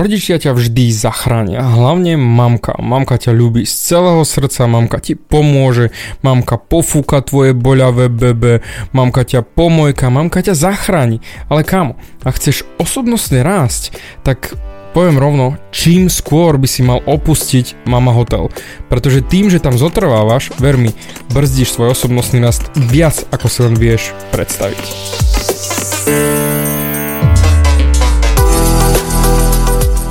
Rodičia ťa vždy zachránia, hlavne mamka. Mamka ťa ľúbi z celého srdca, mamka ti pomôže, mamka pofúka tvoje boľavé bebe, mamka ťa pomojka, mamka ťa zachráni. Ale kamo, ak chceš osobnostne rásť, tak poviem rovno, čím skôr by si mal opustiť Mama Hotel. Pretože tým, že tam zotrvávaš, ver mi, brzdíš svoj osobnostný rast viac, ako si len vieš predstaviť.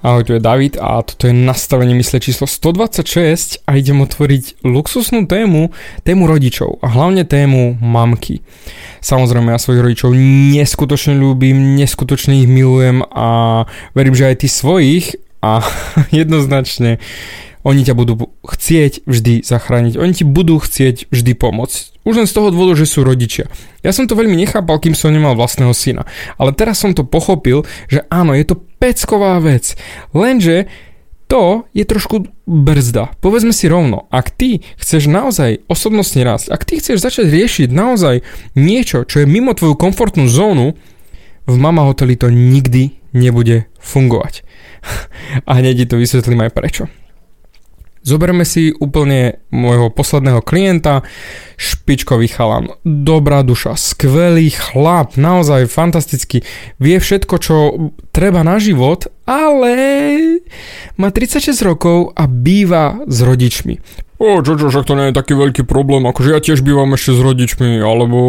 Ahoj, tu je David a toto je nastavenie mysle číslo 126 a idem otvoriť luxusnú tému, tému rodičov a hlavne tému mamky. Samozrejme, ja svojich rodičov neskutočne ľúbim, neskutočne ich milujem a verím, že aj ty svojich a jednoznačne oni ťa budú chcieť vždy zachrániť, oni ti budú chcieť vždy pomôcť. Už len z toho dôvodu, že sú rodičia. Ja som to veľmi nechápal, kým som nemal vlastného syna. Ale teraz som to pochopil, že áno, je to pecková vec. Lenže to je trošku brzda. Povedzme si rovno, ak ty chceš naozaj osobnostne rásť, ak ty chceš začať riešiť naozaj niečo, čo je mimo tvoju komfortnú zónu, v Mama Hoteli to nikdy nebude fungovať. A hneď ti to vysvetlím aj prečo. Zoberme si úplne môjho posledného klienta, špičkový chalan, dobrá duša, skvelý chlap, naozaj fantastický, vie všetko, čo treba na život, ale má 36 rokov a býva s rodičmi. O, čo, čo, však to nie je taký veľký problém, akože ja tiež bývam ešte s rodičmi, alebo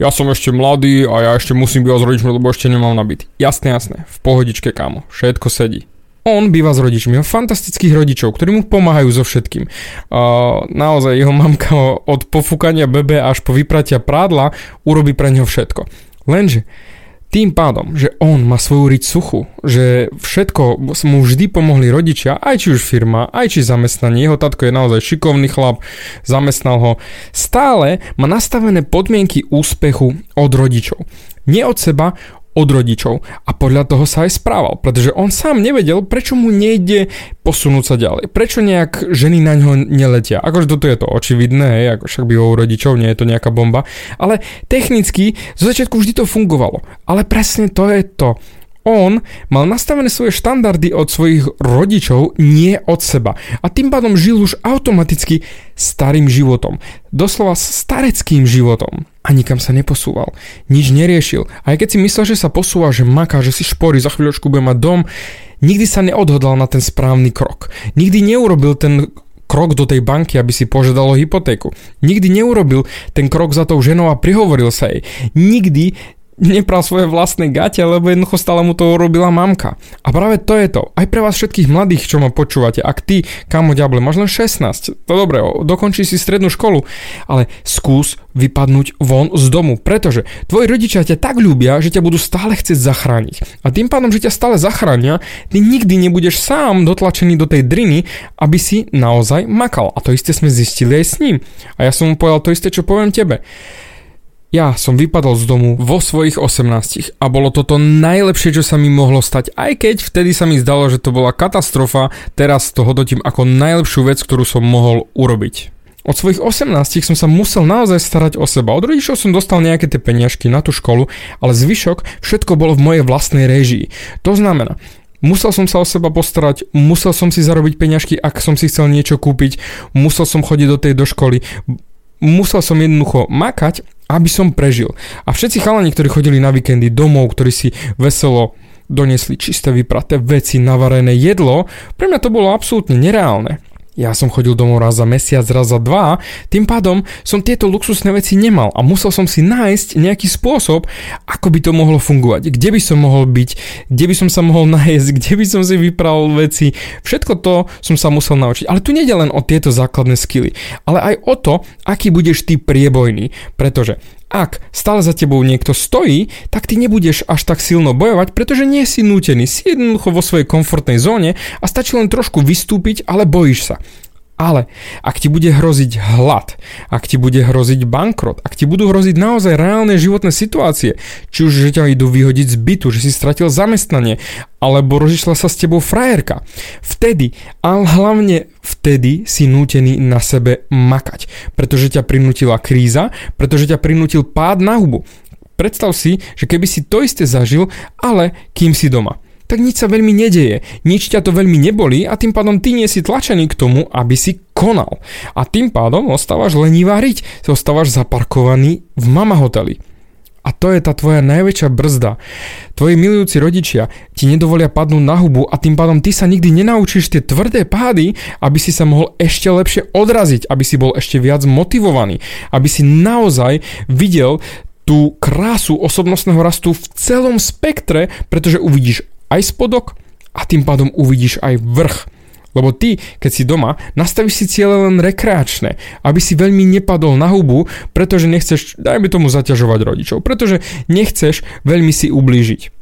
ja som ešte mladý a ja ešte musím bývať s rodičmi, lebo ešte nemám nabitý. Jasné, jasné, v pohodičke, kámo, všetko sedí. On býva s rodičmi, má fantastických rodičov, ktorí mu pomáhajú so všetkým. Uh, naozaj jeho mamka od pofúkania bebe až po vypratia prádla urobí pre neho všetko. Lenže tým pádom, že on má svoju riť suchu, že všetko mu vždy pomohli rodičia, aj či už firma, aj či zamestnanie, jeho tatko je naozaj šikovný chlap, zamestnal ho, stále má nastavené podmienky úspechu od rodičov. Nie od seba, od rodičov a podľa toho sa aj správal, pretože on sám nevedel, prečo mu nejde posunúť sa ďalej, prečo nejak ženy na ňo neletia. Akože toto je to očividné, hej, ako však by ho rodičov, nie je to nejaká bomba, ale technicky zo začiatku vždy to fungovalo. Ale presne to je to on mal nastavené svoje štandardy od svojich rodičov, nie od seba. A tým pádom žil už automaticky starým životom. Doslova stareckým životom. A nikam sa neposúval. Nič neriešil. Aj keď si myslel, že sa posúva, že maká, že si šporí, za chvíľočku bude mať dom, nikdy sa neodhodlal na ten správny krok. Nikdy neurobil ten krok do tej banky, aby si požiadal o hypotéku. Nikdy neurobil ten krok za tou ženou a prihovoril sa jej. Nikdy nepral svoje vlastné gate, lebo jednoducho stále mu to urobila mamka. A práve to je to. Aj pre vás všetkých mladých, čo ma počúvate, ak ty, kamo ďable, máš len 16, to dobre, dokončí si strednú školu, ale skús vypadnúť von z domu, pretože tvoji rodičia ťa tak ľúbia, že ťa budú stále chcieť zachrániť. A tým pádom, že ťa stále zachránia, ty nikdy nebudeš sám dotlačený do tej driny, aby si naozaj makal. A to isté sme zistili aj s ním. A ja som mu povedal to isté, čo poviem tebe. Ja som vypadol z domu vo svojich 18 a bolo toto najlepšie, čo sa mi mohlo stať, aj keď vtedy sa mi zdalo, že to bola katastrofa, teraz to hodnotím ako najlepšiu vec, ktorú som mohol urobiť. Od svojich 18 som sa musel naozaj starať o seba. Od rodičov som dostal nejaké tie peniažky na tú školu, ale zvyšok všetko bolo v mojej vlastnej réžii. To znamená, Musel som sa o seba postarať, musel som si zarobiť peňažky, ak som si chcel niečo kúpiť, musel som chodiť do tej do školy, musel som jednoducho makať aby som prežil. A všetci chalani, ktorí chodili na víkendy domov, ktorí si veselo donesli čisté vypraté veci, navarené jedlo, pre mňa to bolo absolútne nereálne. Ja som chodil domov raz za mesiac, raz za dva, tým pádom som tieto luxusné veci nemal a musel som si nájsť nejaký spôsob, ako by to mohlo fungovať, kde by som mohol byť, kde by som sa mohol nájsť, kde by som si vypral veci. Všetko to som sa musel naučiť. Ale tu nie len o tieto základné skily, ale aj o to, aký budeš ty priebojný, pretože ak stále za tebou niekto stojí, tak ty nebudeš až tak silno bojovať, pretože nie si nútený, si jednoducho vo svojej komfortnej zóne a stačí len trošku vystúpiť, ale bojíš sa. Ale ak ti bude hroziť hlad, ak ti bude hroziť bankrot, ak ti budú hroziť naozaj reálne životné situácie, či už že ťa idú vyhodiť z bytu, že si stratil zamestnanie, alebo rozišla sa s tebou frajerka, vtedy, ale hlavne vtedy si nútený na sebe makať, pretože ťa prinútila kríza, pretože ťa prinútil pád na hubu. Predstav si, že keby si to isté zažil, ale kým si doma tak nič sa veľmi nedeje, nič ťa to veľmi nebolí a tým pádom ty nie si tlačený k tomu, aby si konal. A tým pádom ostávaš lenivá variť, ostávaš zaparkovaný v mama hoteli. A to je tá tvoja najväčšia brzda. Tvoji milujúci rodičia ti nedovolia padnúť na hubu a tým pádom ty sa nikdy nenaučíš tie tvrdé pády, aby si sa mohol ešte lepšie odraziť, aby si bol ešte viac motivovaný, aby si naozaj videl tú krásu osobnostného rastu v celom spektre, pretože uvidíš aj spodok a tým pádom uvidíš aj vrch. Lebo ty, keď si doma, nastavíš si cieľe len rekreačné, aby si veľmi nepadol na hubu, pretože nechceš, dajme tomu, zaťažovať rodičov, pretože nechceš veľmi si ublížiť.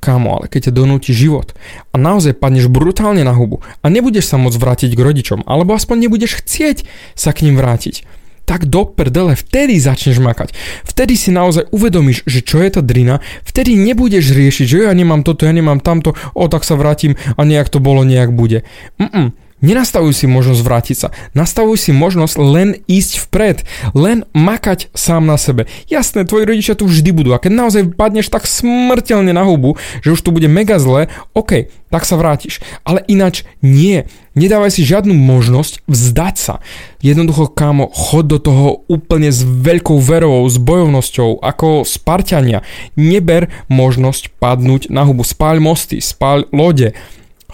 Kámo, ale keď ťa donúti život a naozaj padneš brutálne na hubu a nebudeš sa môcť vrátiť k rodičom, alebo aspoň nebudeš chcieť sa k ním vrátiť, tak do prdele, vtedy začneš makať. Vtedy si naozaj uvedomíš, že čo je tá drina, vtedy nebudeš riešiť, že ja nemám toto, ja nemám tamto, o tak sa vrátim a nejak to bolo, nejak bude. Mm-mm. Nenastavuj si možnosť vrátiť sa. Nastavuj si možnosť len ísť vpred. Len makať sám na sebe. Jasné, tvoji rodičia tu vždy budú. A keď naozaj padneš tak smrteľne na hubu, že už tu bude mega zle, OK, tak sa vrátiš. Ale ináč nie. Nedávaj si žiadnu možnosť vzdať sa. Jednoducho, kámo, chod do toho úplne s veľkou verou, s bojovnosťou, ako Spartania. Neber možnosť padnúť na hubu. Spáľ mosty, spáľ lode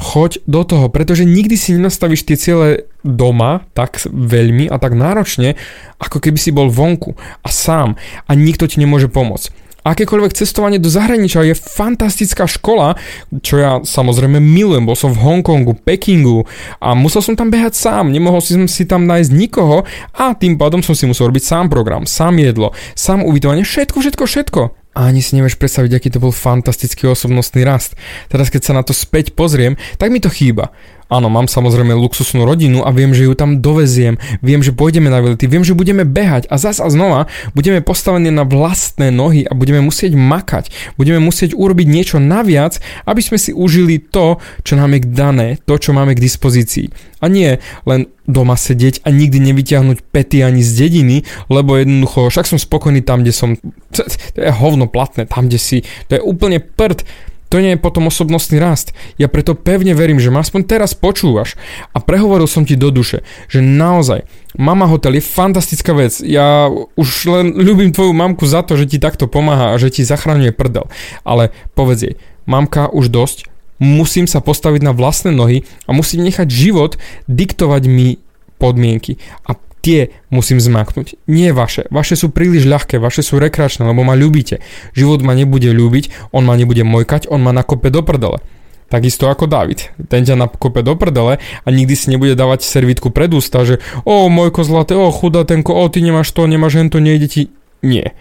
choď do toho, pretože nikdy si nenastavíš tie ciele doma tak veľmi a tak náročne, ako keby si bol vonku a sám a nikto ti nemôže pomôcť. Akékoľvek cestovanie do zahraničia je fantastická škola, čo ja samozrejme milujem. Bol som v Hongkongu, Pekingu a musel som tam behať sám. Nemohol som si tam nájsť nikoho a tým pádom som si musel robiť sám program, sám jedlo, sám ubytovanie, všetko, všetko, všetko ani si nevieš predstaviť, aký to bol fantastický osobnostný rast. Teraz keď sa na to späť pozriem, tak mi to chýba. Áno, mám samozrejme luxusnú rodinu a viem, že ju tam doveziem, viem, že pôjdeme na velity, viem, že budeme behať a zas a znova budeme postavení na vlastné nohy a budeme musieť makať, budeme musieť urobiť niečo naviac, aby sme si užili to, čo nám je dané, to, čo máme k dispozícii. A nie len doma sedieť a nikdy nevyťahnuť pety ani z dediny, lebo jednoducho, však som spokojný tam, kde som, to je hovno platné, tam, kde si, to je úplne prd, to nie je potom osobnostný rast. Ja preto pevne verím, že ma aspoň teraz počúvaš a prehovoril som ti do duše, že naozaj Mama Hotel je fantastická vec. Ja už len ľúbim tvoju mamku za to, že ti takto pomáha a že ti zachraňuje prdel. Ale povedz jej, mamka už dosť, musím sa postaviť na vlastné nohy a musím nechať život diktovať mi podmienky. A tie musím zmaknúť. Nie vaše. Vaše sú príliš ľahké, vaše sú rekreačné, lebo ma ľúbite. Život ma nebude ľúbiť, on ma nebude mojkať, on ma nakope do prdele. Takisto ako David. Ten ťa nakope do prdele a nikdy si nebude dávať servitku pred ústa, že o mojko zlaté, o chudatenko, o ty nemáš to, nemáš hento, nejde ti. Nie.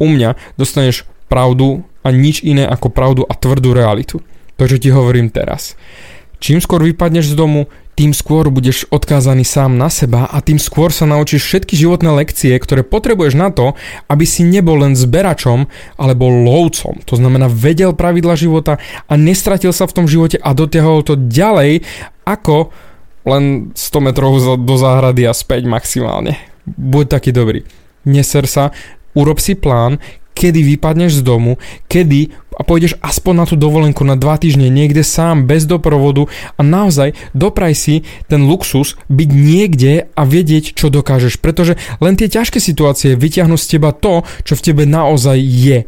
U mňa dostaneš pravdu a nič iné ako pravdu a tvrdú realitu. To, čo ti hovorím teraz. Čím skôr vypadneš z domu, tým skôr budeš odkázaný sám na seba a tým skôr sa naučíš všetky životné lekcie, ktoré potrebuješ na to, aby si nebol len zberačom, ale bol lovcom. To znamená, vedel pravidla života a nestratil sa v tom živote a dotiahol to ďalej ako len 100 metrov do záhrady a späť maximálne. Buď taký dobrý. Neser sa, urob si plán, kedy vypadneš z domu, kedy a pôjdeš aspoň na tú dovolenku na dva týždne niekde sám, bez doprovodu a naozaj dopraj si ten luxus byť niekde a vedieť, čo dokážeš, pretože len tie ťažké situácie vyťahnú z teba to, čo v tebe naozaj je.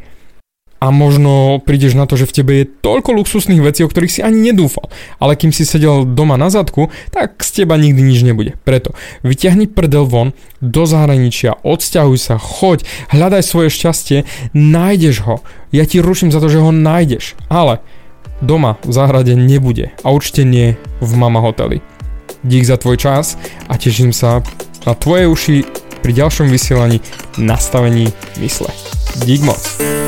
A možno prídeš na to, že v tebe je toľko luxusných vecí, o ktorých si ani nedúfal. Ale kým si sedel doma na zadku, tak z teba nikdy nič nebude. Preto vyťahni prdel von, do zahraničia, odsťahuj sa, choď, hľadaj svoje šťastie, nájdeš ho. Ja ti ručím za to, že ho nájdeš. Ale doma v záhrade nebude a určite nie v mama hoteli. Dík za tvoj čas a teším sa na tvoje uši pri ďalšom vysielaní nastavení mysle. Dík moc.